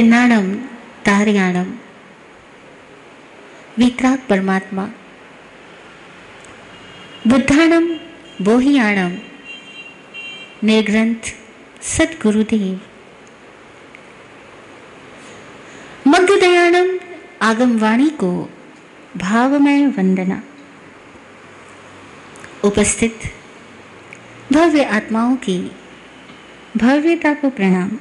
तिन्नाणम तारयाणम। वितराग परमात्मा। बुद्धाणम, बोहियाणम। निर्ग्रंथ, सदगुरुदेव। मग्गदयाणम आगम वाणी को भावमय वंदना। उपस्थित, भव्य आत्माओं की भव्यता को प्रणाम।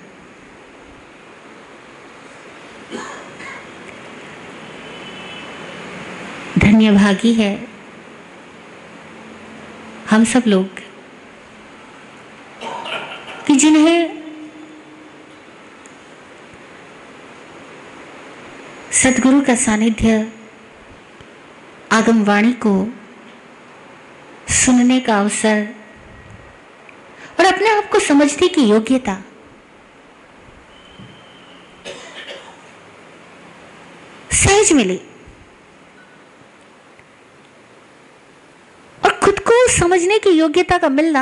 भागी है। हम सब लोग। कि जिन्हें सदगुरु का सानिध्य आगम वाणी को सुनने का अवसर और अपने आप को समझने की योग्यता। सहज मिली और खुद को समझने की योग्यता का मिलना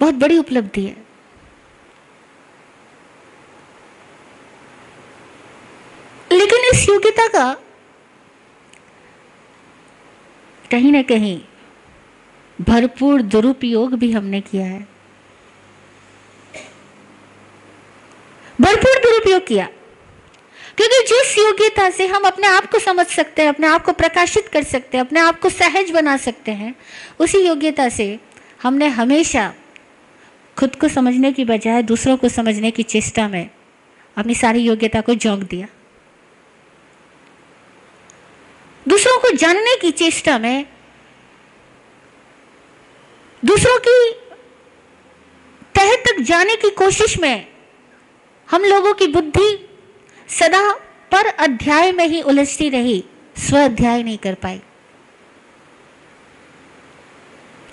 बहुत बड़ी उपलब्धि है। लेकिन इस योग्यता का कहीं ना कहीं भरपूर दुरुपयोग भी हमने किया है। भरपूर दुरुपयोग किया। क्योंकि जिस योग्यता से हम अपने आप को समझ सकते हैं, अपने आप को प्रकाशित कर सकते हैं, अपने आप को सहज बना सकते हैं, उसी योग्यता से हमने हमेशा खुद को समझने की बजाय दूसरों को समझने की चेष्टा में अपनी सारी योग्यता को जोंक दिया। दूसरों को जानने की चेष्टा में दूसरों की तह तक जाने की कोशिश में हम लोगों की बुद्धि सदा पर अध्याय में ही उलझती रही, स्व अध्याय नहीं कर पाई।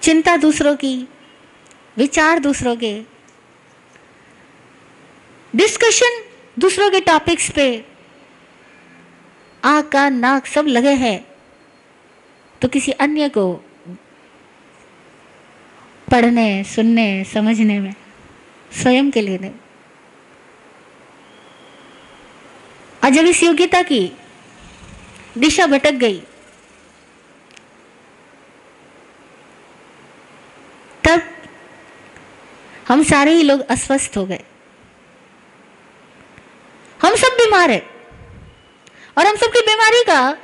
चिंता दूसरों की, विचार दूसरों के डिस्कशन दूसरों के टॉपिक्स पे, आँख कान नाक सब लगे हैं तो किसी अन्य को पढ़ने, सुनने, समझने में, स्वयं के लिए नहीं। और जब इस योग्यता की दिशा भटक गई। तब हम सारे ही लोग अस्वस्थ हो गए। हम सब बीमार है और हम सबकी बीमारी का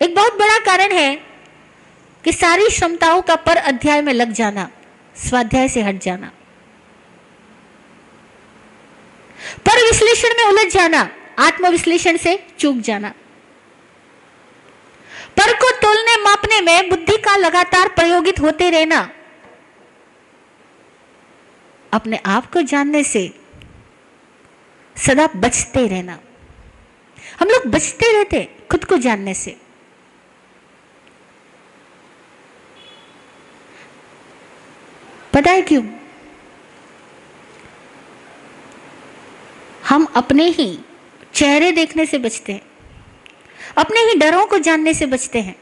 एक बहुत बड़ा कारण है कि सारी क्षमताओं का पर अध्याय में लग जाना, स्वाध्याय से हट जाना। पर विश्लेषण में उलझ जाना आत्मविश्लेषण से चूक जाना। पर को तोलने मापने में बुद्धि का लगातार प्रयोगित होते रहना। अपने आप को जानने से सदा बचते रहना। हम लोग बचते रहते खुद को जानने से। पता है क्यों? हम अपने ही चेहरे देखने से बचते हैं। अपने ही डरों को जानने से बचते हैं।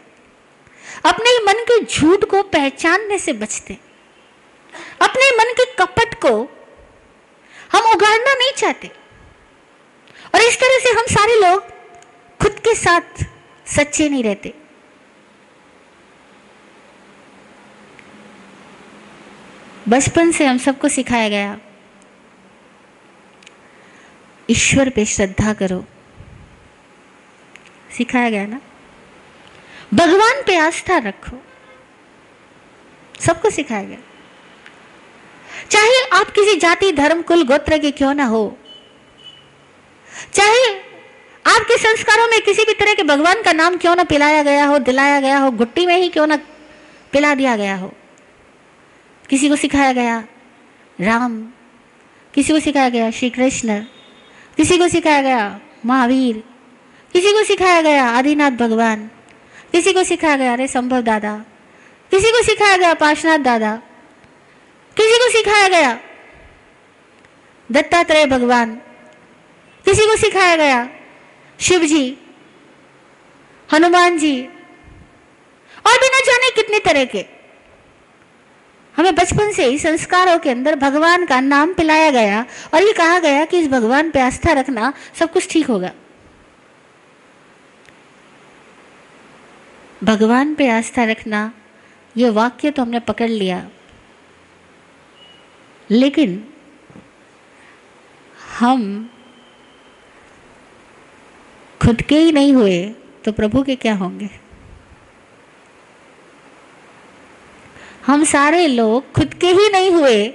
अपने ही मन के झूठ को पहचानने से बचते हैं। अपने मन के कपट को हम उगाड़ना नहीं चाहते। और इस तरह से हम सारे लोग खुद के साथ सच्चे नहीं रहते। बचपन से हम सबको सिखाया गया ईश्वर पे श्रद्धा करो। सिखाया गया ना? भगवान पे आस्था रखो। सबको सिखाया गया। चाहे आप किसी जाति, धर्म, कुल, गोत्र के क्यों ना हो, चाहे आपके संस्कारों में किसी भी तरह के भगवान का नाम क्यों ना पिलाया गया हो, दिलाया गया हो, गुट्टी में ही क्यों ना पिला दिया गया हो, किसी को सिखाया गया राम, किसी को सिखाया गया श्री कृष्ण किसी को सिखाया गया? महावीर। किसी को सिखाया गया? आदिनाथ भगवान। किसी को सिखाया गया? अरे संभव दादा। किसी को सिखाया गया? पाशनाथ दादा। किसी को सिखाया गया? दत्तात्रेय भगवान। किसी को सिखाया गया? शिव जी। हनुमान जी। और भी न जाने कितने तरह के। हमें बचपन से ही संस्कारों के अंदर भगवान का नाम पिलाया गया और ये कहा गया कि इस भगवान पे आस्था रखना सब कुछ ठीक होगा। भगवान पे आस्था रखना, ये वाक्य तो हमने पकड़ लिया। लेकिन हम खुद के ही नहीं हुए तो प्रभु के क्या होंगे? हम सारे लोग खुद के ही नहीं हुए।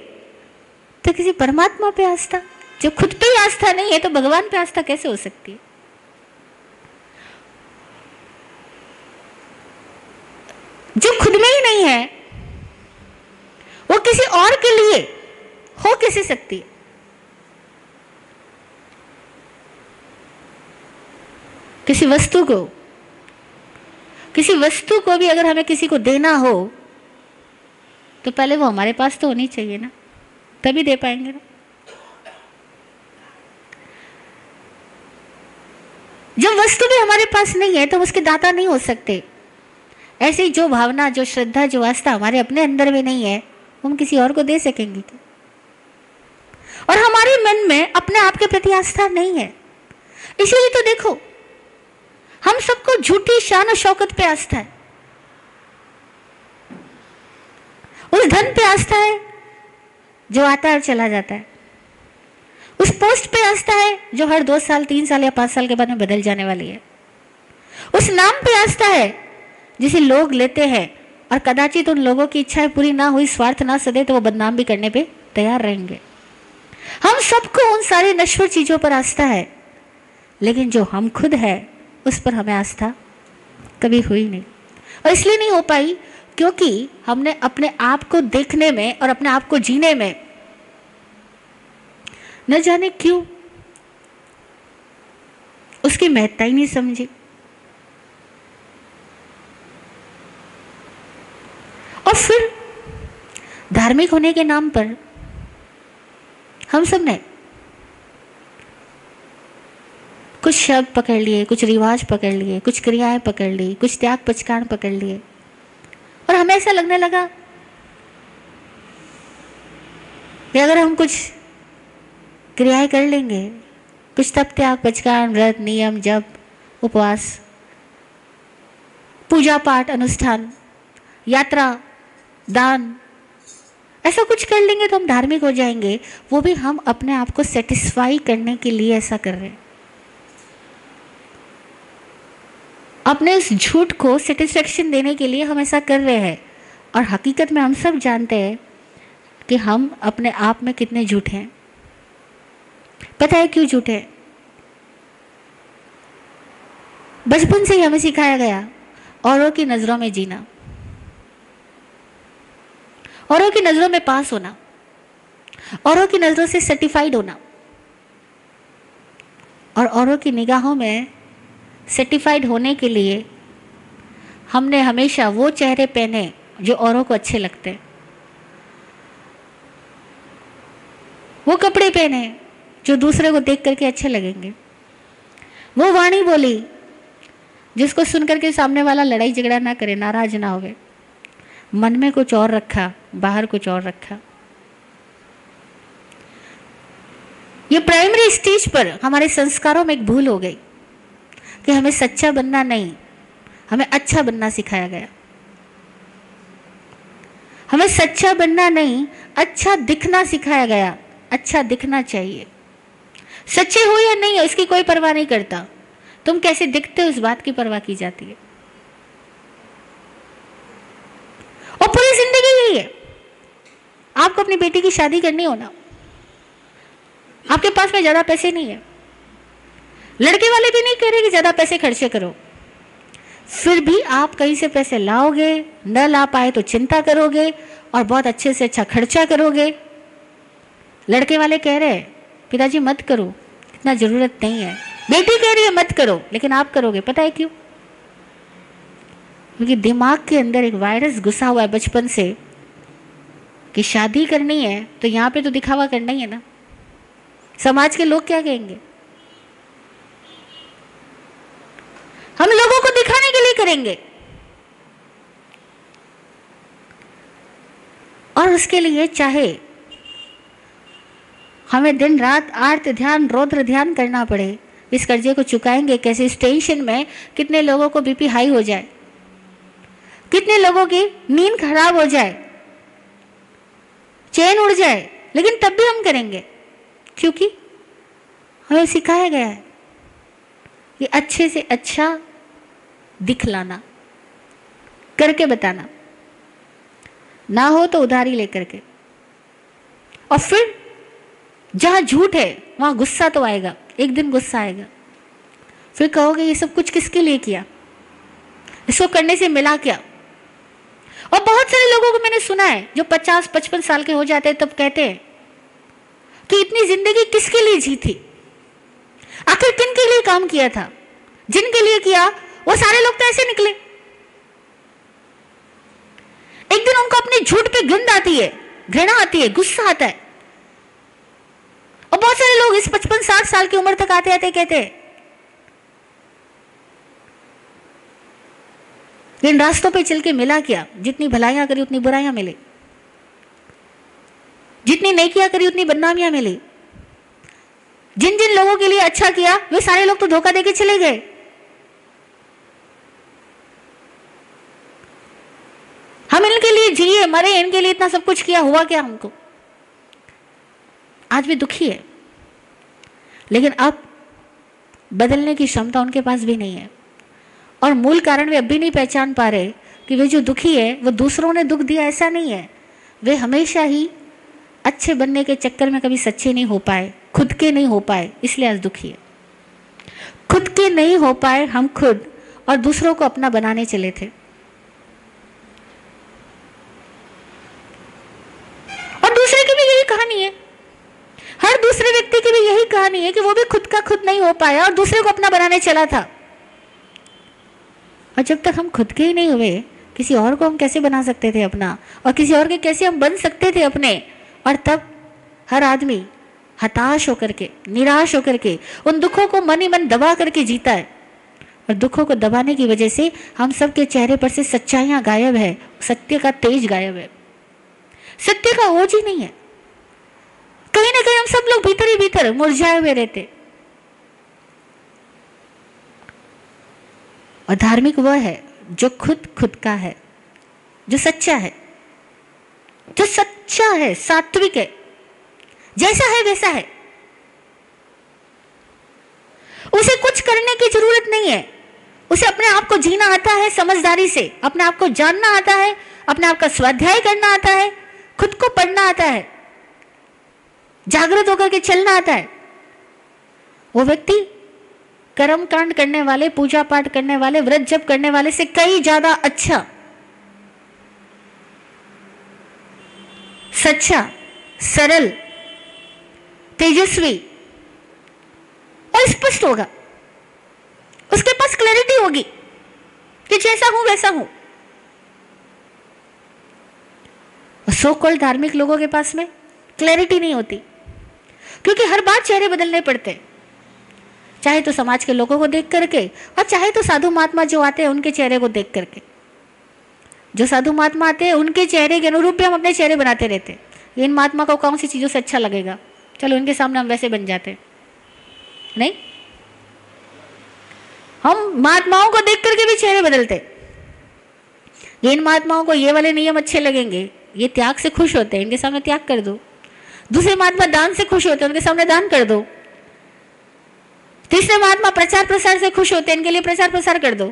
तो किसी परमात्मा पे आस्था? जो खुद पे ही आस्था नहीं है तो भगवान पे आस्था कैसे हो सकती है? जो खुद में ही नहीं है, वो किसी और के लिए हो कैसे सकती है? किसी वस्तु को, किसी वस्तु को भी अगर हमें किसी को देना हो तो पहले वो हमारे पास तो होनी चाहिए ना। तभी दे पाएँगे ना। जब वस्तु भी हमारे पास नहीं है तो उसके दाता नहीं हो सकते। ऐसे जो भावना, जो श्रद्धा, जो आस्था हमारे अपने अंदर में नहीं है, हम किसी और को दे सकेंगे क्या और हमारे मन में अपने आप के प्रति आस्था नहीं है। इसलिए तो देखो, हम सबको झूठी, शान और शौकत पे आस्था है। उस धन पे आस्था है, जो आता है और चला जाता है। उस पोस्ट पे आस्था है, जो हर दो साल, तीन साल या पाँच साल के बाद में बदल जाने वाली है। उस नाम पे आस्था है, जिसे लोग लेते हैं और कदाचित उन लोगों की इच्छाएँ पूरी ना हुई, स्वार्थ ना सदे तो वो बदनाम भी करने पे तैयार रहेंगे। हम सबको उन सारी नश्वर चीज़ों पर आस्था है, लेकिन जो हम खुद है, उस पर हमें आस्था कभी हुई नहीं। और इसलिए नहीं हो पाई क्योंकि हमने अपने आप को देखने में और अपने आप को जीने में न जाने क्यों उसकी महत्ता ही नहीं समझी। और फिर धार्मिक होने के नाम पर हम सबने कुछ शब्द पकड़ लिए, कुछ रिवाज पकड़ लिए, कुछ क्रियाएँ पकड़ ली, कुछ त्याग पचकान पकड़ लिए। और हमें ऐसा लगने लगा कि अगर हम कुछ क्रियाएँ कर लेंगे, कुछ तप त्याग पचकान व्रत, नियम, जप, उपवास, पूजा पाठ, अनुष्ठान, यात्रा, दान, ऐसा कुछ कर लेंगे तो हम धार्मिक हो जाएँगे। वो भी हम अपने आप को सेटिस्फाई करने के लिए ऐसा कर रहे हैं। अपने इस झूठ को सेटिस्फेक्शन देने के लिए हम ऐसा कर रहे हैं। और हकीकत में हम सब जानते हैं कि हम अपने आप में कितने झूठे हैं। पता है क्यों झूठे बचपन से ही हमें सिखाया गया, औरों की नज़रों में जीना। औरों की नज़रों में पास होना। औरों की नज़रों से सर्टिफाइड होना। और औरों की निगाहों में सर्टिफाइड होने के लिए हमने हमेशा वो चेहरे पहने जो औरों को अच्छे लगते। वो कपड़े पहने जो दूसरे को देख करके अच्छे लगेंगे। वो वाणी बोली जिसको सुनकर के सामने वाला लड़ाई झगड़ा ना करे, नाराज़ ना हो मन में कुछ और रखा, बाहर कुछ और रखा। ये प्राइमरी स्टेज पर हमारे संस्कारों में एक भूल हो गई। कि हमें सच्चा बनना नहीं, हमें अच्छा बनना सिखाया गया। हमें सच्चा बनना नहीं अच्छा दिखना सिखाया गया अच्छा दिखना चाहिए। सच्चे हो या नहीं हो इसकी कोई परवाह नहीं करता। तुम कैसे दिखते हो, उस बात की परवाह की जाती है। और पूरी ज़िंदगी यही है। आपको अपनी बेटी की शादी करनी होना आपके पास में ज़्यादा पैसे नहीं है। लड़के वाले भी नहीं कह रहे कि ज़्यादा पैसे खर्चे करो। फिर भी आप कहीं से पैसे लाओगे, न ला पाए तो चिंता करोगे और बहुत अच्छे से अच्छा खर्चा करोगे। लड़के वाले कह रहे हैं, पिताजी, मत करो, इतना ज़रूरत नहीं है। बेटी कह रही है, मत करो, लेकिन आप करोगे, पता है क्यों? क्योंकि दिमाग के अंदर एक वायरस घुसा हुआ है बचपन से कि शादी करनी है तो यहाँ पे तो दिखावा करना ही है ना। समाज के लोग क्या कहेंगे? हम लोगों को दिखाने के लिए करेंगे। और उसके लिए चाहे हमें दिन रात आर्त ध्यान, रौद्र ध्यान करना पड़े। इस कर्जे को चुकाएँगे कैसे? इस टेंशन में कितने लोगों को बीपी हाई हो जाए? कितने लोगों की नींद खराब हो जाए? चैन उड़ जाए, लेकिन तब भी हम करेंगे। क्योंकि हमें सिखाया गया है कि अच्छे से अच्छा दिखलाना, करके बताना। ना हो तो उधारी लेकर के। और फिर जहाँ झूठ है, वहाँ गुस्सा तो आएगा, एक दिन गुस्सा आएगा। फिर कहोगे, ये सब कुछ किसके लिए किया? इसको करने से मिला क्या? और बहुत सारे लोगों को मैंने सुना है, जो 50 55 साल के हो जाते हैं, तब कहते हैं कि इतनी ज़िंदगी किसके लिए जी थी? आखिर किन के लिए काम किया था? जिनके लिए किया वो सारे लोग तो ऐसे निकले। एक दिन उनको अपने झूठ पे गंद आती है, घृणा आती है, गुस्सा आता है। और बहुत सारे लोग इस पचपन, साठ साल की उम्र तक आते आते कहते इन रास्तों पे चल के मिला क्या? जितनी भलाइयाँ करी उतनी बुराइयाँ मिली। जितनी नेकियाँ करी उतनी बदनामियाँ मिली। जिन जिन लोगों के लिए अच्छा किया, वे सारे लोग तो धोखा देके चले गए हम इनके लिए जिए मरे इनके लिए इतना सब कुछ किया, हुआ क्या हमको? आज भी दुखी है। लेकिन अब बदलने की क्षमता उनके पास भी नहीं है। और मूल कारण वे अब भी नहीं पहचान पा रहे कि वे जो दुखी है, वो दूसरों ने दुख दिया, ऐसा नहीं है। वे हमेशा ही अच्छे बनने के चक्कर में कभी सच्चे नहीं हो पाए, खुद के नहीं हो पाए, इसलिए आज दुखी है। खुद के नहीं हो पाए, हम खुद और दूसरों को अपना बनाने चले थे। कहानी है। हर दूसरे व्यक्ति की भी यही कहानी है कि वो भी खुद का खुद नहीं हो पाया और दूसरे को अपना बनाने चला था। और जब तक हम खुद के ही नहीं हुए, किसी और को हम कैसे बना सकते थे अपना? और किसी और के कैसे हम बन सकते थे अपने? और तब हर आदमी हताश होकर के, निराश होकर के, उन दुखों को मन ही मन दबा करके जीता है। और दुखों को दबाने की वजह से हम सबके चेहरे पर से सच्चाइयाँ गायब है, सत्य का तेज गायब है। सत्य का ओझ ही नहीं है। कहीं ना कहीं हम सब लोग भीतर ही भीतर मुरझाए हुए रहते। और धार्मिक वह है जो खुद खुद का है, जो सच्चा है, जो सच्चा है, सात्विक है, जैसा है वैसा है। उसे कुछ करने की ज़रूरत नहीं है। उसे अपने आप को जीना आता है समझदारी से, अपने आप को जानना आता है, अपने आप का स्वाध्याय करना आता है, खुद को पढ़ना आता है। जागृत होकर के चलना आता है। वो व्यक्ति कर्म कांड करने वाले, पूजा पाठ करने वाले, व्रत जप करने वाले से कई ज़्यादा अच्छा सच्चा, सरल, तेजस्वी और स्पष्ट होगा। उसके पास क्लैरिटी होगी कि जैसा हूँ, वैसा हूँ। सो कॉल्ड धार्मिक लोगों के पास में क्लैरिटी नहीं होती। क्योंकि हर बार चेहरे बदलने पड़ते चाहे तो समाज के लोगों को देख करके और चाहे तो साधु महात्मा जो आते हैं उनके चेहरे को देख करके। जो साधु महात्मा आते हैं, उनके चेहरे के अनुरूप भी हम अपने चेहरे बनाते रहते हैं। इन महात्मा को कौन सी चीज़ों से अच्छा लगेगा? चलो उनके सामने हम वैसे बन जाते हैं। नहीं? हम महात्माओं को देख करके भी चेहरे बदलते इन महात्माओं को ये वाले नियम अच्छे लगेंगे। ये त्याग से खुश होते हैं। इनके सामने त्याग कर दो। दूसरे महात्मा दान से खुश होते हैं, उनके सामने दान कर दो। तीसरे महात्मा प्रचार प्रसार से खुश होते हैं, इनके लिए प्रचार प्रसार कर दो।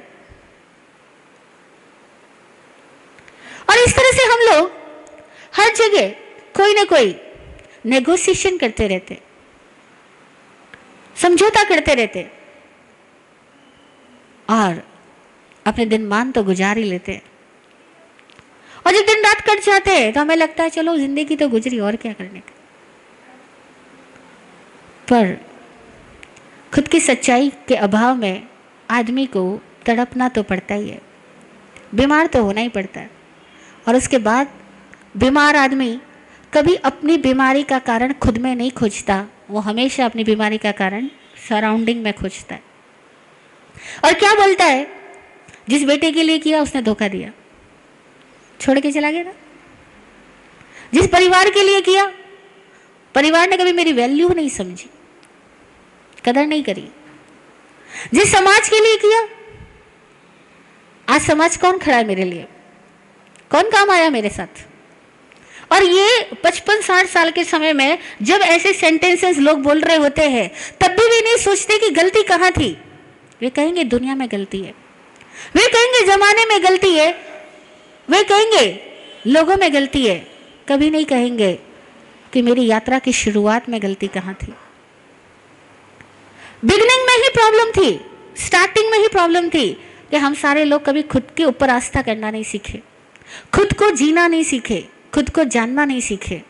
और इस तरह से हम लोग हर जगह कोई ना कोई नेगोशिएशन करते रहते समझौता करते रहते और अपने दिन मान तो गुजार ही लेते और जब दिन रात कट जाते हैं तो हमें लगता है, चलो, ज़िंदगी तो गुजरी, और क्या करने का। पर खुद की सच्चाई के अभाव में आदमी को तड़पना तो पड़ता ही है। बीमार तो होना ही पड़ता है। और उसके बाद बीमार आदमी कभी अपनी बीमारी का कारण खुद में नहीं खोजता, वो हमेशा अपनी बीमारी का कारण सराउंडिंग में खोजता है। और क्या बोलता है? जिस बेटे के लिए किया, उसने धोखा दिया। छोड़ के चला गया ना? जिस परिवार के लिए किया परिवार ने कभी मेरी वैल्यू नहीं समझी। कदर नहीं करी। जिस समाज के लिए किया, आज समाज कौन खड़ा है मेरे लिए? कौन काम आया मेरे साथ? और ये पचपन साठ साल के समय में जब ऐसे सेंटेंसेस लोग बोल रहे होते हैं, तब भी वे नहीं सोचते कि गलती कहाँ थी। वे कहेंगे, दुनिया में गलती है। वे कहेंगे, जमाने में गलती है। वे कहेंगे, लोगों में गलती है। कभी नहीं कहेंगे कि मेरी यात्रा की शुरुआत में गलती कहाँ थी? बिगनिंग में ही प्रॉब्लम थी स्टार्टिंग में ही प्रॉब्लम थी कि हम सारे लोग कभी खुद के ऊपर आस्था करना नहीं सीखे, खुद को जीना नहीं सीखे, खुद को जानना नहीं सीखे,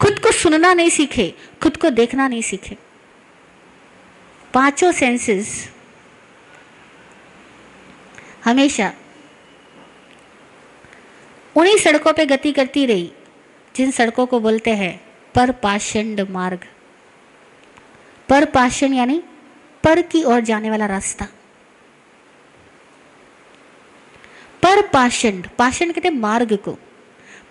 खुद को सुनना नहीं सीखे, खुद को देखना नहीं सीखे। पाँचों सेंसेस हमेशा उन्हीं सड़कों पे गति करती रही, जिन सड़कों को बोलते हैं पर पाषंड मार्ग। पर पाषण यानी पर की ओर जाने वाला रास्ता। पर पाषण पाषण कहते मार्ग को।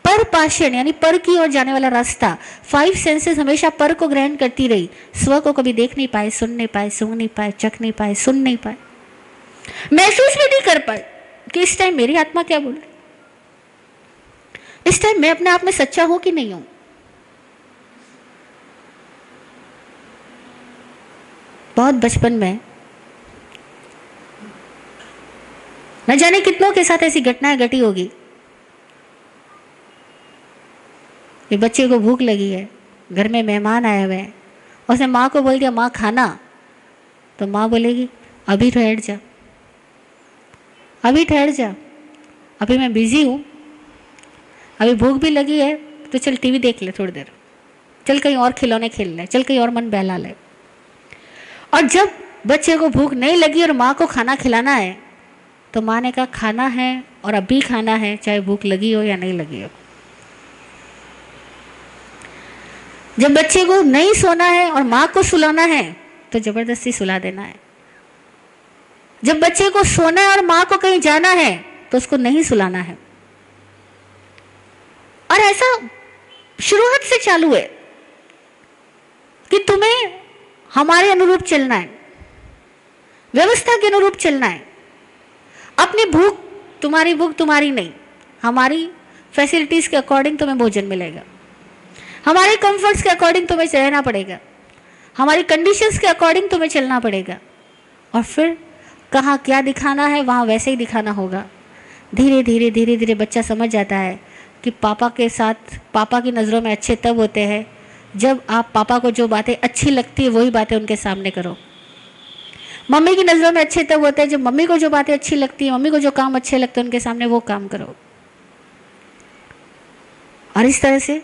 पर पाषण यानी पर की ओर जाने वाला रास्ता। फाइव सेंसेस हमेशा पर को ग्रहण करती रही। स्व को कभी देख नहीं पाए, सुन नहीं पाए सुन नहीं पाए, चख नहीं पाए, सुन नहीं पाए। महसूस भी नहीं कर पाए कि इस टाइम मेरी आत्मा क्या बोल रही इस टाइम मैं अपने आप में सच्चा हूँ कि नहीं हूँ। बहुत बचपन में। न जाने कितनों के साथ ऐसी घटनाएँ घटी होगी। कि बच्चे को भूख लगी है, घर में मेहमान आए हुए हैं। उसने माँ को बोल दिया, माँ, खाना? तो माँ बोलेगी, अभी ठहर जा, अभी ठहर जा, अभी मैं बिज़ी हूँ, अभी भूख भी लगी है तो चल टीवी देख ले थोड़ी देर। चल कहीं और खिलौने खेल ले चल कहीं और मन बहला ले। और जब बच्चे को भूख नहीं लगी और माँ को खाना खिलाना है तो माँ ने कहा, खाना है और अभी खाना है, चाहे भूख लगी हो या नहीं लगी हो. जब बच्चे को नहीं सोना है और माँ को सुलाना है तो ज़बरदस्ती सुला देना है। जब बच्चे को सोना है और माँ को कहीं जाना है तो उसको नहीं सुलाना है। और ऐसा शुरुआत से चालू है कि तुम्हें हमारे अनुरूप चलना है। व्यवस्था के अनुरूप चलना है। अपनी भूख, तुम्हारी भूख, तुम्हारी नहीं। हमारी फैसिलिटीज़ के अकॉर्डिंग तुम्हें भोजन मिलेगा। हमारे कंफर्ट्स के अकॉर्डिंग तुम्हें रहना पड़ेगा। हमारी कंडीशंस के अकॉर्डिंग तुम्हें चलना पड़ेगा। और फिर कहाँ क्या दिखाना है, वहाँ वैसे ही दिखाना होगा। धीरे धीरे धीरे धीरे बच्चा समझ जाता है कि पापा के साथ, पापा की नज़रों में अच्छे तब होते हैं जब आप पापा को जो बातें अच्छी लगती है, वही बातें उनके सामने करो। मम्मी की नज़रों में अच्छे तब होते हैं, जब मम्मी को जो बातें अच्छी लगती है, मम्मी को जो काम अच्छे लगते हैं, उनके सामने वो काम करो। और इस तरह से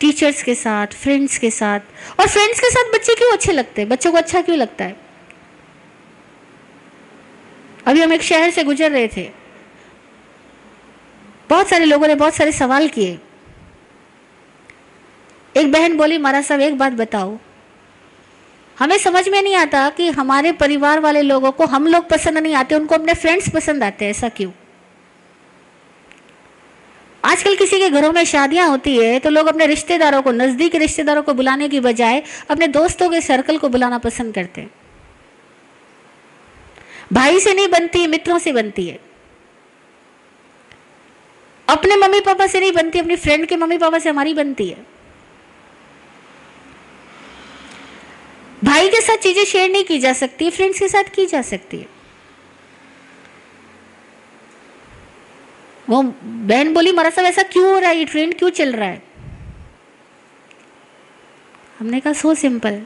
टीचर्स के साथ फ्रेंड्स के साथ, और फ्रेंड्स के साथ बच्चे क्यों अच्छे लगते हैं? बच्चों को अच्छा क्यों लगता है? अभी हम एक शहर से गुजर रहे थे। बहुत सारे लोगों ने बहुत सारे सवाल किए। एक बहन बोली, महाराज साहब, एक बात बताओ। हमें समझ में नहीं आता कि हमारे परिवार वाले लोगों को हम लोग पसंद नहीं आते, उनको अपने फ्रेंड्स पसंद आते हैं, ऐसा क्यों? आजकल किसी के घरों में शादियाँ होती है तो लोग अपने रिश्तेदारों को, नज़दीक रिश्तेदारों को बुलाने की बजाय अपने दोस्तों के सर्कल को बुलाना पसंद करते हैं। भाई से नहीं बनती मित्रों से बनती है। अपने मम्मी पापा से नहीं बनती, अपनी फ्रेंड के मम्मी पापा से हमारी बनती है। भाई के साथ चीज़ें शेयर नहीं की जा सकती है फ्रेंड्स के साथ की जा सकती है। वो बहन बोली, मारा साहब, ऐसा क्यों हो रहा है? ये ट्रेंड क्यों चल रहा है? हमने कहा सो सिंपल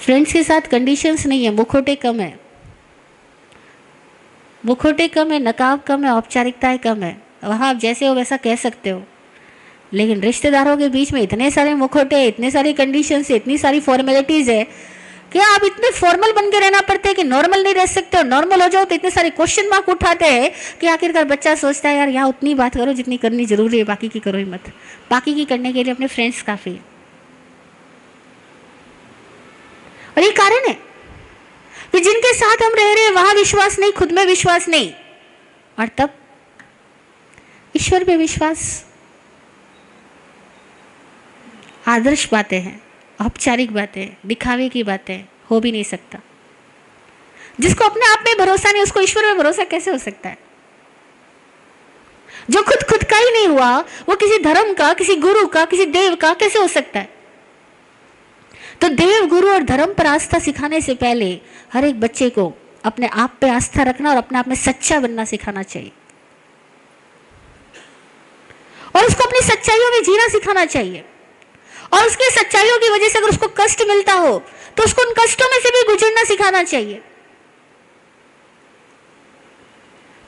फ्रेंड्स के साथ कंडीशंस नहीं है, मुखोटे कम है। मुखोटे कम है, नकाब कम है, औपचारिकताएँ कम है। वहाँ आप जैसे हो, वैसा कह सकते हो। लेकिन रिश्तेदारों के बीच में इतने सारे मुखोटे इतने सारी कंडीशंस इतनी सारी फॉर्मेलिटीज़ है क्या आप इतने फॉर्मल बन के रहना पड़ते हैं कि नॉर्मल नहीं रह सकते हो नॉर्मल हो जाओ तो इतने सारे क्वेश्चन मार्क उठाते हैं कि आखिरकार बच्चा सोचता है, यार, यहाँ उतनी बात करो जितनी करनी ज़रूरी है, बाकी की करो ही मत। बाकी की करने के लिए अपने फ्रेंड्स काफ़ी है। और ये कारण है कि जिनके साथ हम रह रहे हैं, वहाँ विश्वास नहीं, खुद में विश्वास नहीं। और तब ईश्वर पे विश्वास आदर्श बातें हैं, औपचारिक बातें, दिखावे की बातें, हो भी नहीं सकता। जिसको अपने आप में भरोसा नहीं, उसको ईश्वर में भरोसा कैसे हो सकता है? जो खुद खुद का ही नहीं हुआ, वो किसी धर्म का, किसी गुरु का, किसी देव का कैसे हो सकता है? तो देव, गुरु और धर्म पर आस्था सिखाने से पहले हर एक बच्चे को अपने आप पे आस्था रखना और अपने आप में सच्चा बनना सिखाना चाहिए। और उसको अपनी सच्चाइयों में जीना सिखाना चाहिए। और उसकी सच्चाइयों की वजह से अगर उसको कष्ट मिलता हो तो उसको उन कष्टों में से भी गुजरना सिखाना चाहिए।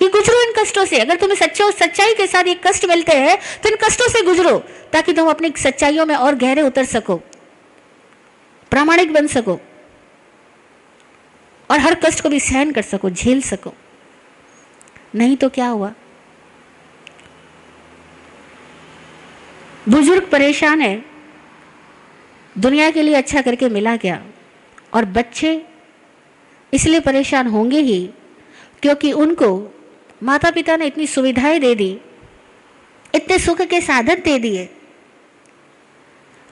कि गुजरो इन कष्टों से। अगर तुम्हें सच्चा सच्चाई के साथ ये कष्ट मिलते हैं तो इन कष्टों से गुजरो, ताकि तुम अपनी सच्चाइयों में और गहरे उतर सको, प्रामाणिक बन सको, और हर कष्ट को भी सहन कर सको, झेल सको। नहीं तो क्या हुआ? बुज़ुर्ग परेशान है दुनिया के लिए अच्छा करके मिला क्या? और बच्चे इसलिए परेशान होंगे ही क्योंकि उनको माता पिता ने इतनी सुविधाएँ दे दी, इतने सुख के साधन दे दिए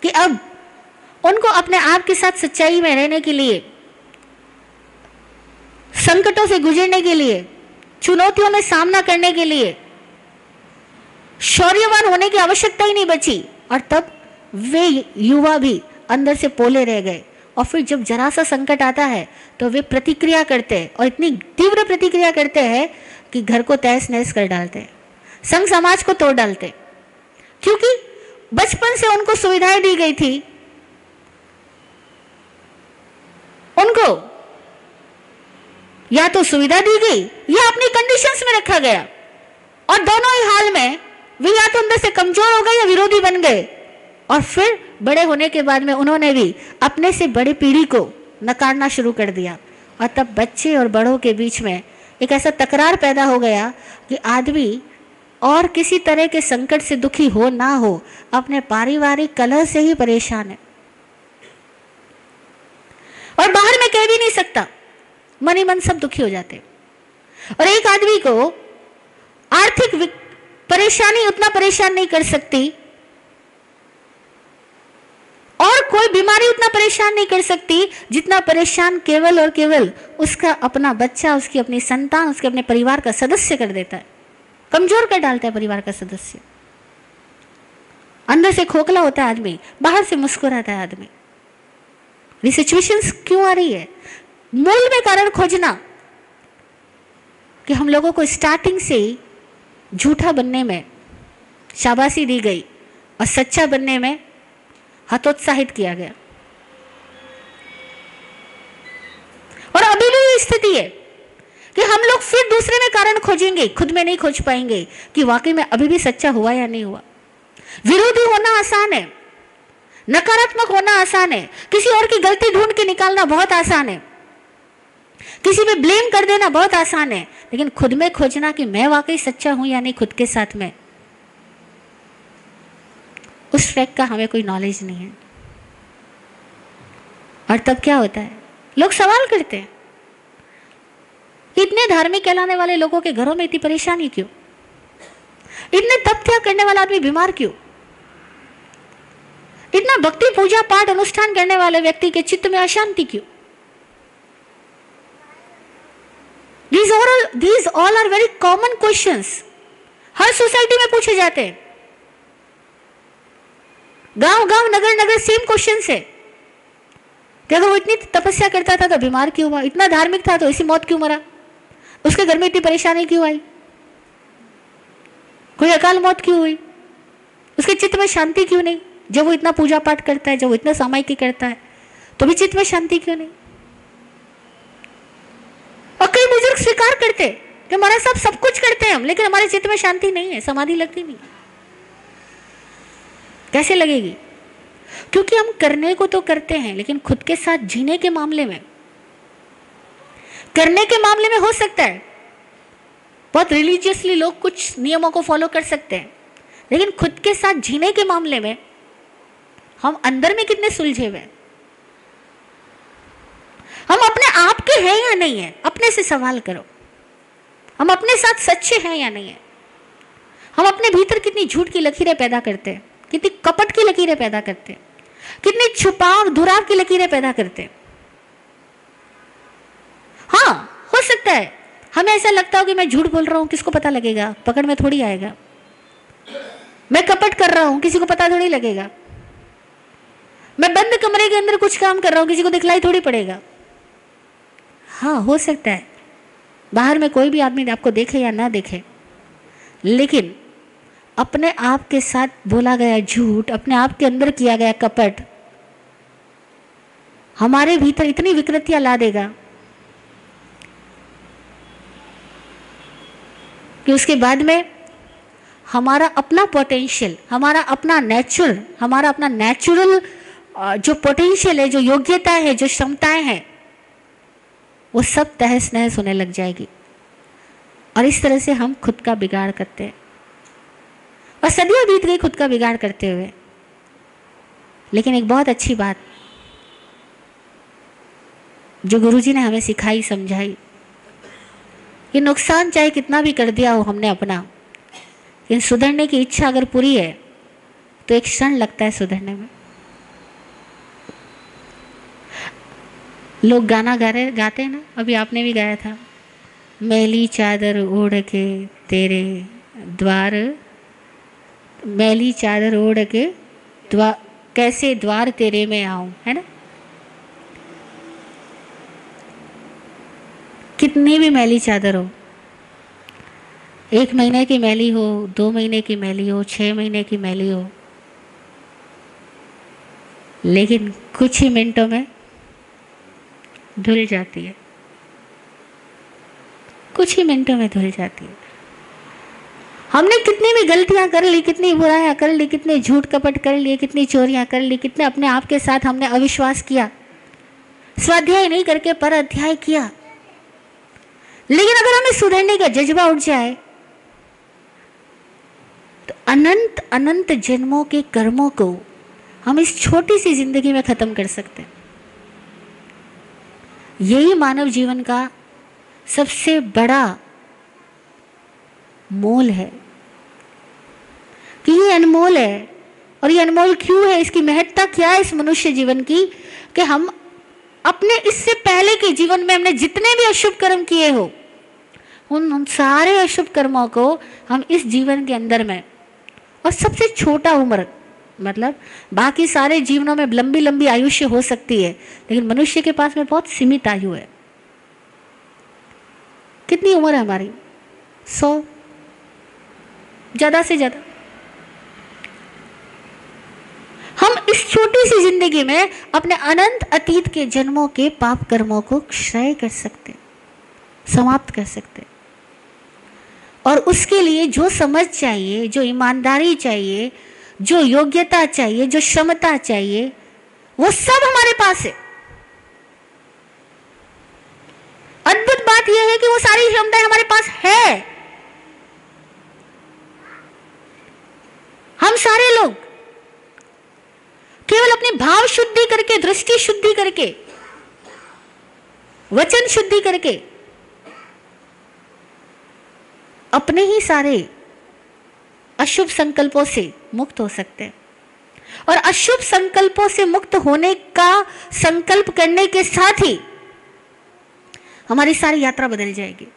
कि अब उनको अपने आप के साथ सच्चाई में रहने के लिए, संकटों से गुजरने के लिए, चुनौतियों में सामना करने के लिए शौर्यवान होने की आवश्यकता ही नहीं बची। और तब वे युवा भी अंदर से पोले रह गए। और फिर जब जरा सा संकट आता है तो वे प्रतिक्रिया करते हैं और इतनी तीव्र प्रतिक्रिया करते हैं कि घर को तहस नहस कर डालते हैं। संघ समाज को तोड़ डालते क्योंकि बचपन से उनको सुविधाएँ दी गई थी। उनको या तो सुविधा दी गई, या अपनी कंडीशंस में रखा गया। और दोनों ही हाल में वे या तो अंदर से कमज़ोर हो गए या विरोधी बन गए। और फिर बड़े होने के बाद में उन्होंने भी अपने से बड़ी पीढ़ी को नकारना शुरू कर दिया। और तब बच्चे और बड़ों के बीच में एक ऐसा तकरार पैदा हो गया कि आदमी और किसी तरह के संकट से दुखी हो ना हो, अपने पारिवारिक कलह से ही परेशान है। और बाहर में कह भी नहीं सकता, मन ही मन सब दुखी हो जाते। और एक आदमी को आर्थिक परेशानी उतना परेशान नहीं कर सकती और कोई बीमारी उतना परेशान नहीं कर सकती, जितना परेशान केवल और केवल उसका अपना बच्चा, उसकी अपनी संतान, उसके अपने परिवार का सदस्य कर देता है। कमज़ोर कर डालता है परिवार का सदस्य। अंदर से खोखला होता है आदमी, बाहर से मुस्कुराता है आदमी। ये सिचुएशंस क्यों आ रही है? मूल में कारण खोजना कि हम लोगों को स्टार्टिंग से ही झूठा बनने में, शाबाशी दी गई और सच्चा बनने में हतोत्साहित किया गया। और अभी भी स्थिति है कि हम लोग फिर दूसरे में कारण खोजेंगे, खुद में नहीं खोज पाएँगे कि वाकई में अभी भी सच्चा हुआ या नहीं हुआ। विरोधी होना आसान है, नकारात्मक होना आसान है, किसी और की गलती ढूंढ के निकालना बहुत आसान है, किसी पे ब्लेम कर देना बहुत आसान है, लेकिन खुद में खोजना कि मैं वाकई सच्चा हूँ या नहीं खुद के साथ में, उस ट्रैक का हमें कोई नॉलेज नहीं है। और तब क्या होता है? लोग सवाल करते हैं। इतने धार्मिक कहलाने वाले लोगों के घरों में इतनी परेशानी क्यों? इतने तप त्याग करने वाला आदमी बीमार क्यों? इतना भक्ति पूजा पाठ अनुष्ठान करने वाले व्यक्ति के चित्त में अशांति क्यों? These all these all are very common question her society में पूछे जाते हैं। गाँव गाँव नगर नगर सेम क्वेश्चन है। अगर वो इतनी तपस्या करता था तो बीमार क्यों हुआ? इतना धार्मिक था तो इसी मौत क्यों मरा? उसके घर में इतनी परेशानी क्यों आई? कोई अकाल मौत क्यों हुई? उसके चित्त में शांति क्यों नहीं? जब वो इतना पूजा पाठ करता है, जब वो इतना सामायिक करता है तो भी चित्त में शांति क्यों नहीं? और कई बुज़ुर्ग स्वीकार करते कि हमारा साहब सब कुछ करते हैं हम, लेकिन हमारे चित्त में शांति नहीं है, समाधि लगती नहीं कैसे लगेगी? क्योंकि हम करने को तो करते हैं, लेकिन खुद के साथ जीने के मामले में, करने के मामले में हो सकता है। बहुत रिलीजियसली लोग कुछ नियमों को फॉलो कर सकते हैं, लेकिन खुद के साथ जीने के मामले में हम अंदर में कितने सुलझे हुए हम अपने आप के हैं या नहीं है? अपने से सवाल करो। हम अपने साथ सच्चे हैं या नहीं है? हम अपने भीतर कितनी झूठ की लकीरें पैदा करते हैं? कितनी कपट की लकीरें पैदा करते हैं? कितनी छुपाव दुराव की लकीरें पैदा करते हाँ हो सकता है। हमें ऐसा लगता हो कि मैं झूठ बोल रहा हूँ, किसको पता लगेगा? पकड़ में थोड़ी आएगा। मैं कपट कर रहा हूँ, किसी को पता थोड़ी लगेगा। मैं बंद कमरे के अंदर कुछ काम कर रहा हूँ, किसी को दिखलाई थोड़ी पड़ेगा। हाँ हो सकता है। बाहर में कोई भी आदमी आपको देखे या ना देखे। लेकिन अपने आप के साथ बोला गया झूठ, अपने आप के अंदर किया गया कपट हमारे भीतर इतनी विकृतियाँ ला देगा कि उसके बाद में हमारा अपना पोटेंशियल हमारा अपना नेचुरल हमारा अपना नेचुरल जो पोटेंशियल है, जो योग्यता है, जो क्षमताएँ हैं, वो सब तहस नहस होने लग जाएगी। और इस तरह से हम खुद का बिगाड़ करते हैं। और सदियाँ बीत गई खुद का बिगाड़ करते हुए। लेकिन एक बहुत अच्छी बात जो गुरुजी ने हमें सिखाई, समझाई। कि नुकसान चाहे कितना भी कर दिया हो हमने अपना, लेकिन सुधरने की इच्छा अगर पूरी है तो एक क्षण लगता है सुधरने में। लोग गाना गा रहे, गाते हैं ना? अभी आपने भी गाया था, मैली चादर ओढ़ के तेरे द्वार, मैली चादर ओढ़ के द्वार कैसे द्वार तेरे में आऊँ? है ना? कितनी भी मैली चादर हो। एक महीने की मैली हो, दो महीने की मैली हो छः महीने की मैली हो। लेकिन कुछ ही मिनटों में धुल जाती है। कुछ ही मिनटों में धुल जाती है। हमने कितनी भी गलतियाँ कर ली, कितनी बुराइयाँ कर ली, कितने झूठ कपट कर लिए, कितनी चोरियाँ कर ली, कितने अपने आप के साथ हमने अविश्वास किया। स्वाध्याय नहीं करके पर अध्याय किया। लेकिन अगर हमें सुधरने का जज्बा उठ जाए तो अनंत अनंत जन्मों के कर्मों को हम इस छोटी सी ज़िंदगी में खत्म कर सकते हैं। यही मानव जीवन का सबसे बड़ा मोल है कि ये अनमोल है। और ये अनमोल क्यों है? इसकी महत्ता क्या है इस मनुष्य जीवन की? कि हम अपने इससे पहले के जीवन में हमने जितने भी अशुभ कर्म किए हो उन उन सारे अशुभ कर्मों को हम इस जीवन के अंदर में, और सबसे छोटा उम्र मतलब बाकी सारे जीवनों में लंबी लंबी आयुष्य हो सकती है, लेकिन मनुष्य के पास में बहुत सीमित आयु है। कितनी उम्र है हमारी? सौ? ज़्यादा से ज़्यादा। हम इस छोटी सी ज़िंदगी में अपने अनंत अतीत के जन्मों के पाप कर्मों को क्षय कर सकते समाप्त कर सकते और उसके लिए जो समझ चाहिए, जो ईमानदारी चाहिए, जो योग्यता चाहिए, जो क्षमता चाहिए, वो सब हमारे पास है। अद्भुत बात यह है कि वो सारी क्षमताएँ हमारे पास है। हम सारे लोग केवल अपनी भाव शुद्धि करके, दृष्टि शुद्धि करके, वचन शुद्धि करके अपने ही सारे अशुभ संकल्पों से मुक्त हो सकते हैं। और अशुभ संकल्पों से मुक्त होने का संकल्प करने के साथ ही हमारी सारी यात्रा बदल जाएगी।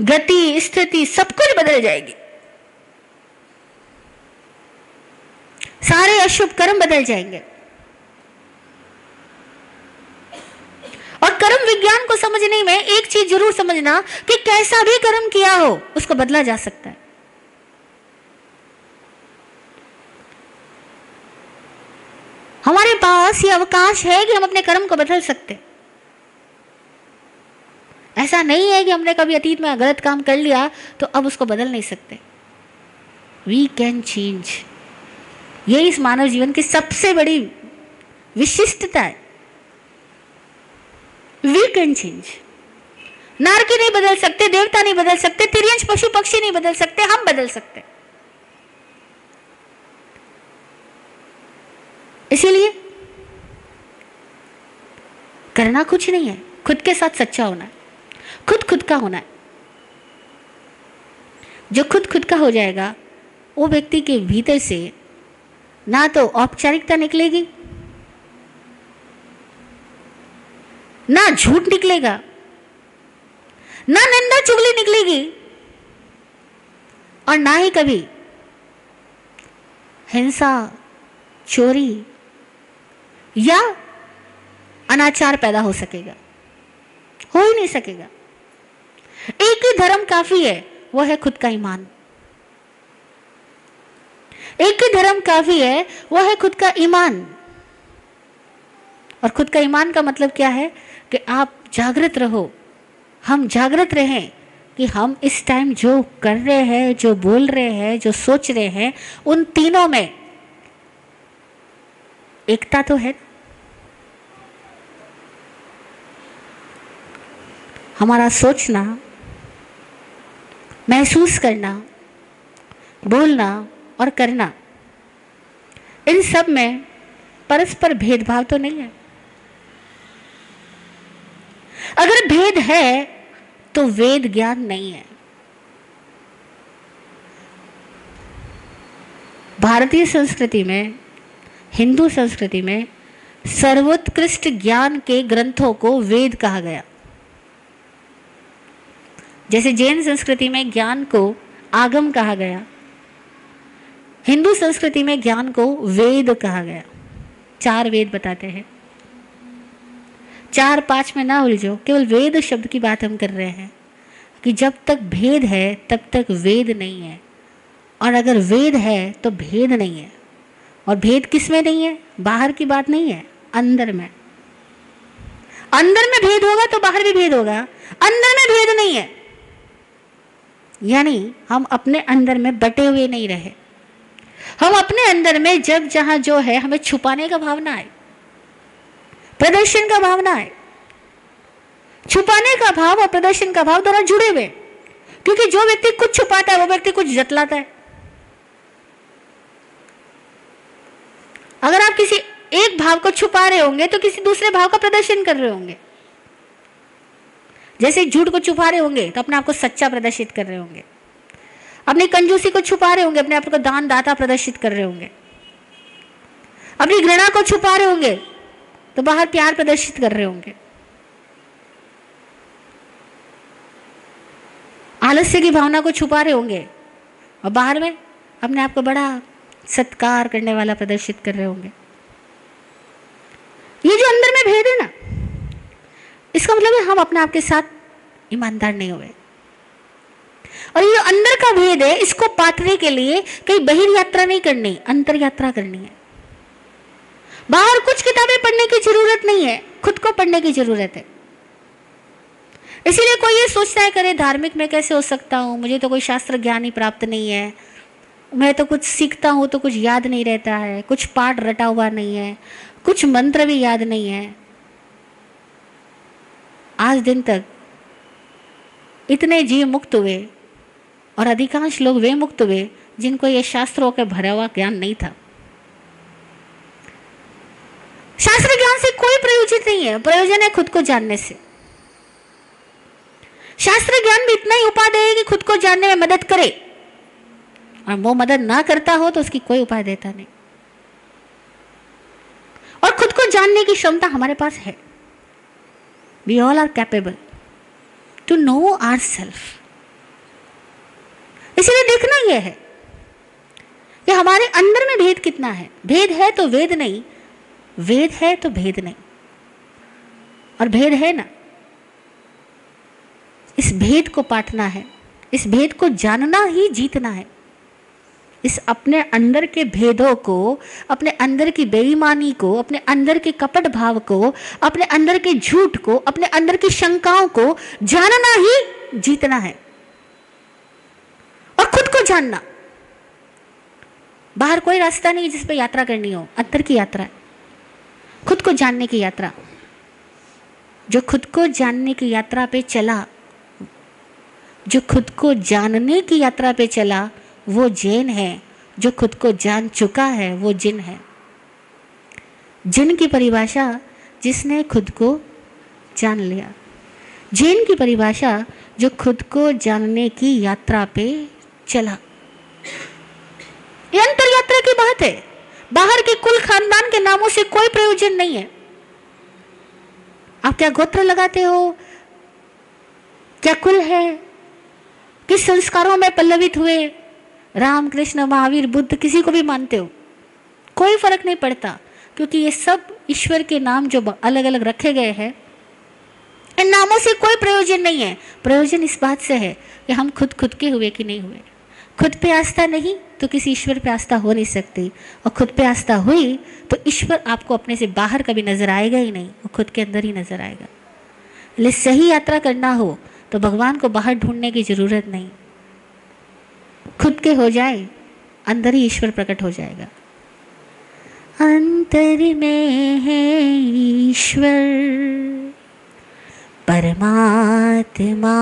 गति, स्थिति सब कुछ बदल जाएगी। सारे अशुभ कर्म बदल जाएँगे। और कर्म विज्ञान को समझने में एक चीज़ ज़रूर समझना कि कैसा भी कर्म किया हो, उसको बदला जा सकता है। हमारे पास ये अवकाश है कि हम अपने कर्म को बदल सकते ऐसा नहीं है कि हमने कभी अतीत में गलत काम कर लिया तो अब उसको बदल नहीं सकते। वी कैन चेंज ये इस मानव जीवन की सबसे बड़ी विशिष्टता है। वी कैन चेंज नार नारकी नहीं बदल सकते, देवता नहीं बदल सकते, तिरंज पशु पक्षी नहीं बदल सकते, हम बदल सकते। इसीलिए करना कुछ नहीं है, खुद के साथ सच्चा होना है, खुद खुद का होना है। जो खुद खुद का हो जाएगा, वो व्यक्ति के भीतर से ना तो औपचारिकता निकलेगी ना झूठ निकलेगा, ना निंदा चुगली निकलेगी, और ना ही कभी हिंसा, चोरी या अनाचार पैदा हो सकेगा, हो ही नहीं सकेगा। एक ही धर्म काफ़ी है, वो है खुद का ईमान। एक ही धर्म काफ़ी है, वो है खुद का ईमान। और खुद का ईमान का मतलब क्या है? कि आप जागृत रहो। हम जागृत रहें कि हम इस टाइम जो कर रहे हैं, जो बोल रहे हैं, जो सोच रहे हैं, उन तीनों में एकता तो है। हमारा सोचना, महसूस करना, बोलना और करना, इन सब में परस्पर भेदभाव तो नहीं है। अगर भेद है तो वेद ज्ञान नहीं है। भारतीय संस्कृति में, हिंदू संस्कृति में, सर्वोत्कृष्ट ज्ञान के ग्रंथों को वेद कहा गया। जैसे जैन संस्कृति में ज्ञान को आगम कहा गया, हिंदू संस्कृति में ज्ञान को वेद कहा गया। चार वेद बताते हैं। चार पाँच में ना उलझो। केवल वेद शब्द की बात हम कर रहे हैं कि जब तक भेद है, तब तक वेद नहीं है। और अगर वेद है तो भेद नहीं है। और भेद किसमें नहीं है? बाहर की बात नहीं है, अंदर में। अंदर में भेद होगा तो बाहर भी भेद होगा। अंदर में भेद नहीं है। यानी हम अपने अंदर में बटे हुए नहीं रहे। हम अपने अंदर में जब जहाँ जो है, हमें छुपाने का भावना है प्रदर्शन का भावना है छुपाने का भाव और प्रदर्शन का भाव दोनों जुड़े हुए क्योंकि जो व्यक्ति कुछ छुपाता है, वो व्यक्ति कुछ जतलाता है। अगर आप किसी एक भाव को छुपा रहे होंगे तो किसी दूसरे भाव का प्रदर्शन कर रहे होंगे। जैसे झूठ को छुपा रहे होंगे तो अपने आप को सच्चा प्रदर्शित कर रहे होंगे। अपनी कंजूसी को छुपा रहे होंगे, अपने आप को दान दाता प्रदर्शित कर रहे होंगे। अपनी घृणा को छुपा रहे होंगे तो बाहर प्यार प्रदर्शित कर रहे होंगे। आलस्य की भावना को छुपा रहे होंगे। और बाहर में अपने आप को बड़ा सत्कार करने वाला प्रदर्शित कर रहे होंगे। ये जो अंदर में भेद है ना, इसका मतलब है हम अपने आप के साथ ईमानदार नहीं हुए। और ये जो अंदर का भेद है, इसको पाटने के लिए कहीं बहिर यात्रा नहीं करनी अंतर यात्रा करनी है। बाहर कुछ किताबें पढ़ने की ज़रूरत नहीं है, खुद को पढ़ने की ज़रूरत है। इसीलिए कोई ये सोचता है करे धार्मिक मैं कैसे हो सकता हूँ? मुझे तो कोई शास्त्र ज्ञान ही प्राप्त नहीं है। मैं तो कुछ सीखता हूँ तो कुछ याद नहीं रहता है, कुछ पाठ रटा हुआ नहीं है, कुछ मंत्र भी याद नहीं है। आज दिन तक इतने जीव मुक्त हुए और अधिकांश लोग वे मुक्त हुए जिनको ये शास्त्रों के भरा हुआ ज्ञान नहीं था। शास्त्र ज्ञान से कोई प्रयोजित नहीं है। प्रयोजन है खुद को जानने से। शास्त्र ज्ञान भी इतना ही उपाय है कि खुद को जानने में मदद करे। और वो मदद ना करता हो तो उसकी कोई उपाय देता नहीं। और खुद को जानने की क्षमता हमारे पास है। We all are capable to know our self इसीलिए देखना यह है कि हमारे अंदर में भेद कितना है। भेद है तो वेद नहीं वेद है तो भेद नहीं। और भेद है ना? इस भेद को पाटना है। इस भेद को जानना ही जीतना है। इस अपने अंदर के भेदों को, अपने अंदर की बेईमानी को, अपने अंदर के कपट भाव को, अपने अंदर के झूठ को, अपने अंदर की शंकाओं को जानना ही जीतना है। और खुद को जानना। बाहर कोई रास्ता नहीं जिस पर यात्रा करनी हो अंतर की यात्रा है। खुद को जानने की यात्रा। जो खुद को जानने की यात्रा पे चला, जो खुद को जानने की यात्रा पे चला, वो जैन है। जो खुद को जान चुका है, वो जिन है। जिन की परिभाषा जिसने खुद को जान लिया। जैन की परिभाषा जो खुद को जानने की यात्रा पे चला। यात्रा की बात है। बाहर के कुल खानदान के नामों से कोई प्रयोजन नहीं है। आप क्या गोत्र लगाते हो? क्या कुल है? किस संस्कारों में पल्लवित हुए? राम कृष्ण महावीर, बुद्ध किसी को भी मानते हो? कोई फ़र्क नहीं पड़ता, क्योंकि ये सब ईश्वर के नाम जो अलग अलग रखे गए हैं, इन नामों से कोई प्रयोजन नहीं है। प्रयोजन इस बात से है कि हम खुद खुद के हुए कि नहीं हुए। खुद पे आस्था नहीं तो किसी ईश्वर पे आस्था हो नहीं सकती। और खुद पे आस्था हुई तो ईश्वर आपको अपने से बाहर कभी नज़र आएगा ही नहीं, वो खुद के अंदर ही नज़र आएगा। इसलिए सही यात्रा करना हो तो भगवान को बाहर ढूँढने की ज़रूरत नहीं। खुद के हो जाए, अंदर ही ईश्वर प्रकट हो जाएगा। अंतर में है ईश्वर, परमात्मा।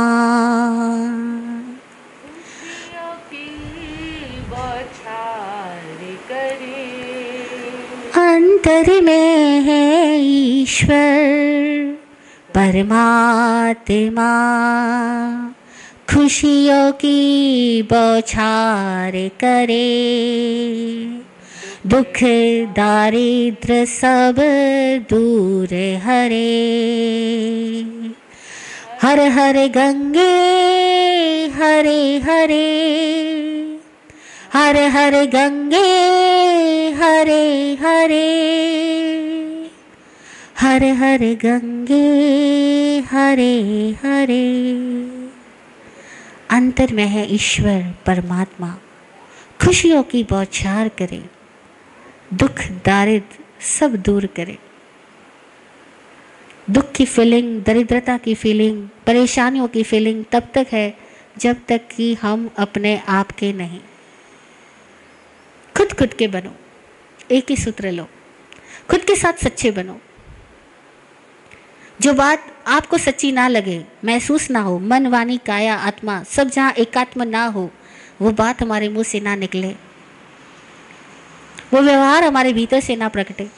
अंतर में है ईश्वर, परमात्मा। खुशियों की बौछार करे, दुख दारिद्र सब दूर हरे। हर हर गंगे हरे हरे। हर हर गंगे, हरे हरे। हर हर गंगे, हरे हरे। अंतर में है ईश्वर, परमात्मा। खुशियों की बौछार करे। दुख, दारिद्र सब दूर करे। दुख की फीलिंग दरिद्रता की फीलिंग परेशानियों की फीलिंग तब तक है जब तक कि हम अपने आप के नहीं। खुद खुद के बनो। एक ही सूत्र लो। खुद के साथ सच्चे बनो। जो बात आपको सच्ची ना लगे, महसूस ना हो, मन, वाणी, काया, आत्मा, सब जहाँ एकात्म ना हो, वो बात हमारे मुँह से ना निकले। वो व्यवहार हमारे भीतर से ना प्रकटे।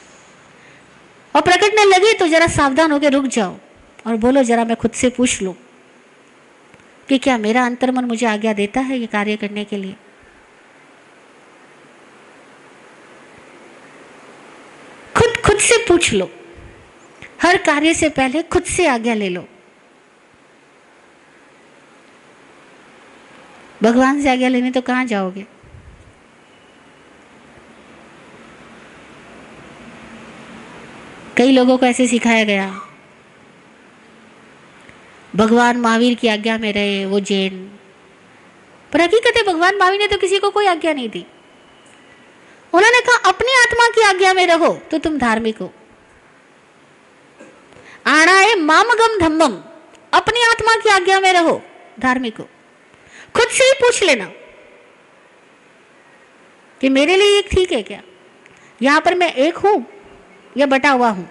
और प्रकटने लगे तो जरा सावधान होकर रुक जाओ और बोलो, जरा मैं खुद से पूछ लूँ कि क्या मेरा अंतर्मन मुझे आज्ञा देता है ये कार्य करने के लिए खुद खुद से पूछ लो। हर कार्य से पहले खुद से आज्ञा ले लो। भगवान से आज्ञा लेने तो कहाँ जाओगे? कई लोगों को ऐसे सिखाया गया। भगवान महावीर की आज्ञा में रहे, वो जैन। पर हकीकत है, भगवान महावीर ने तो किसी को कोई आज्ञा नहीं दी। उन्होंने कहा, अपनी आत्मा की आज्ञा में रहो तो तुम धार्मिक हो. है मामगम धम्मम, अपनी आत्मा की आज्ञा में रहो, धार्मिक हो. खुद से ही पूछ लेना कि मेरे लिए एक ठीक है क्या? यहाँ पर मैं एक हूँ या बटा हुआ हूँ?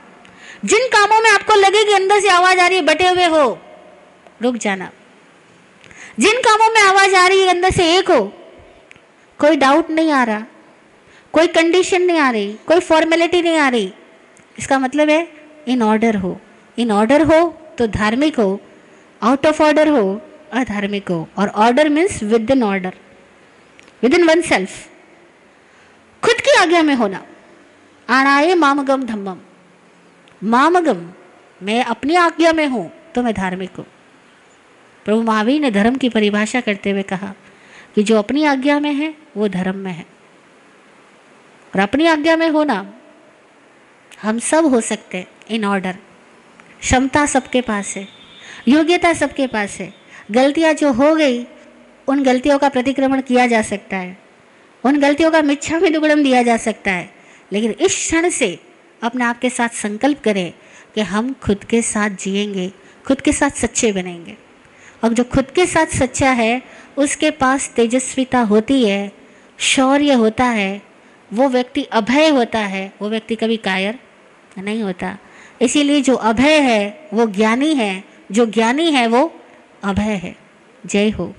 जिन कामों में आपको लगे कि अंदर से आवाज़ आ रही है, बटे हुए हो, रुक जाना। जिन कामों में आवाज़ आ रही है, अंदर से एक हो, कोई डाउट नहीं आ रहा। कोई कंडीशन नहीं आ रही, कोई फॉर्मेलिटी नहीं आ रही। इसका मतलब है इन ऑर्डर हो। इन ऑर्डर हो तो धार्मिक हो। आउट ऑफ़ ऑर्डर हो, अधार्मिक हो। और order means within order within oneself खुद की आज्ञा में होना। आणाए मामगम धम्मम। मामगम, मैं अपनी आज्ञा में हूँ तो मैं धार्मिक हूँ। प्रभु महावीर ने धर्म की परिभाषा करते हुए कहा कि जो अपनी आज्ञा में है, वो धर्म में है। और अपनी आज्ञा में होना। हम सब हो सकते हैं इन ऑर्डर क्षमता सबके पास है, योग्यता सबके पास है। गलतियाँ जो हो गई, उन गलतियों का प्रतिक्रमण किया जा सकता है। उन गलतियों का मिच्छा में दुगड़म दिया जा सकता है। लेकिन इस क्षण से अपने आप के साथ संकल्प करें कि हम खुद के साथ जिएँगे, खुद के साथ सच्चे बनेंगे। और जो खुद के साथ सच्चा है, उसके पास तेजस्विता होती है, शौर्य होता है वो व्यक्ति अभय होता है, वो व्यक्ति कभी कायर नहीं होता। इसीलिए जो अभय है, वो ज्ञानी है, जो ज्ञानी है, वो अभय है। जय हो।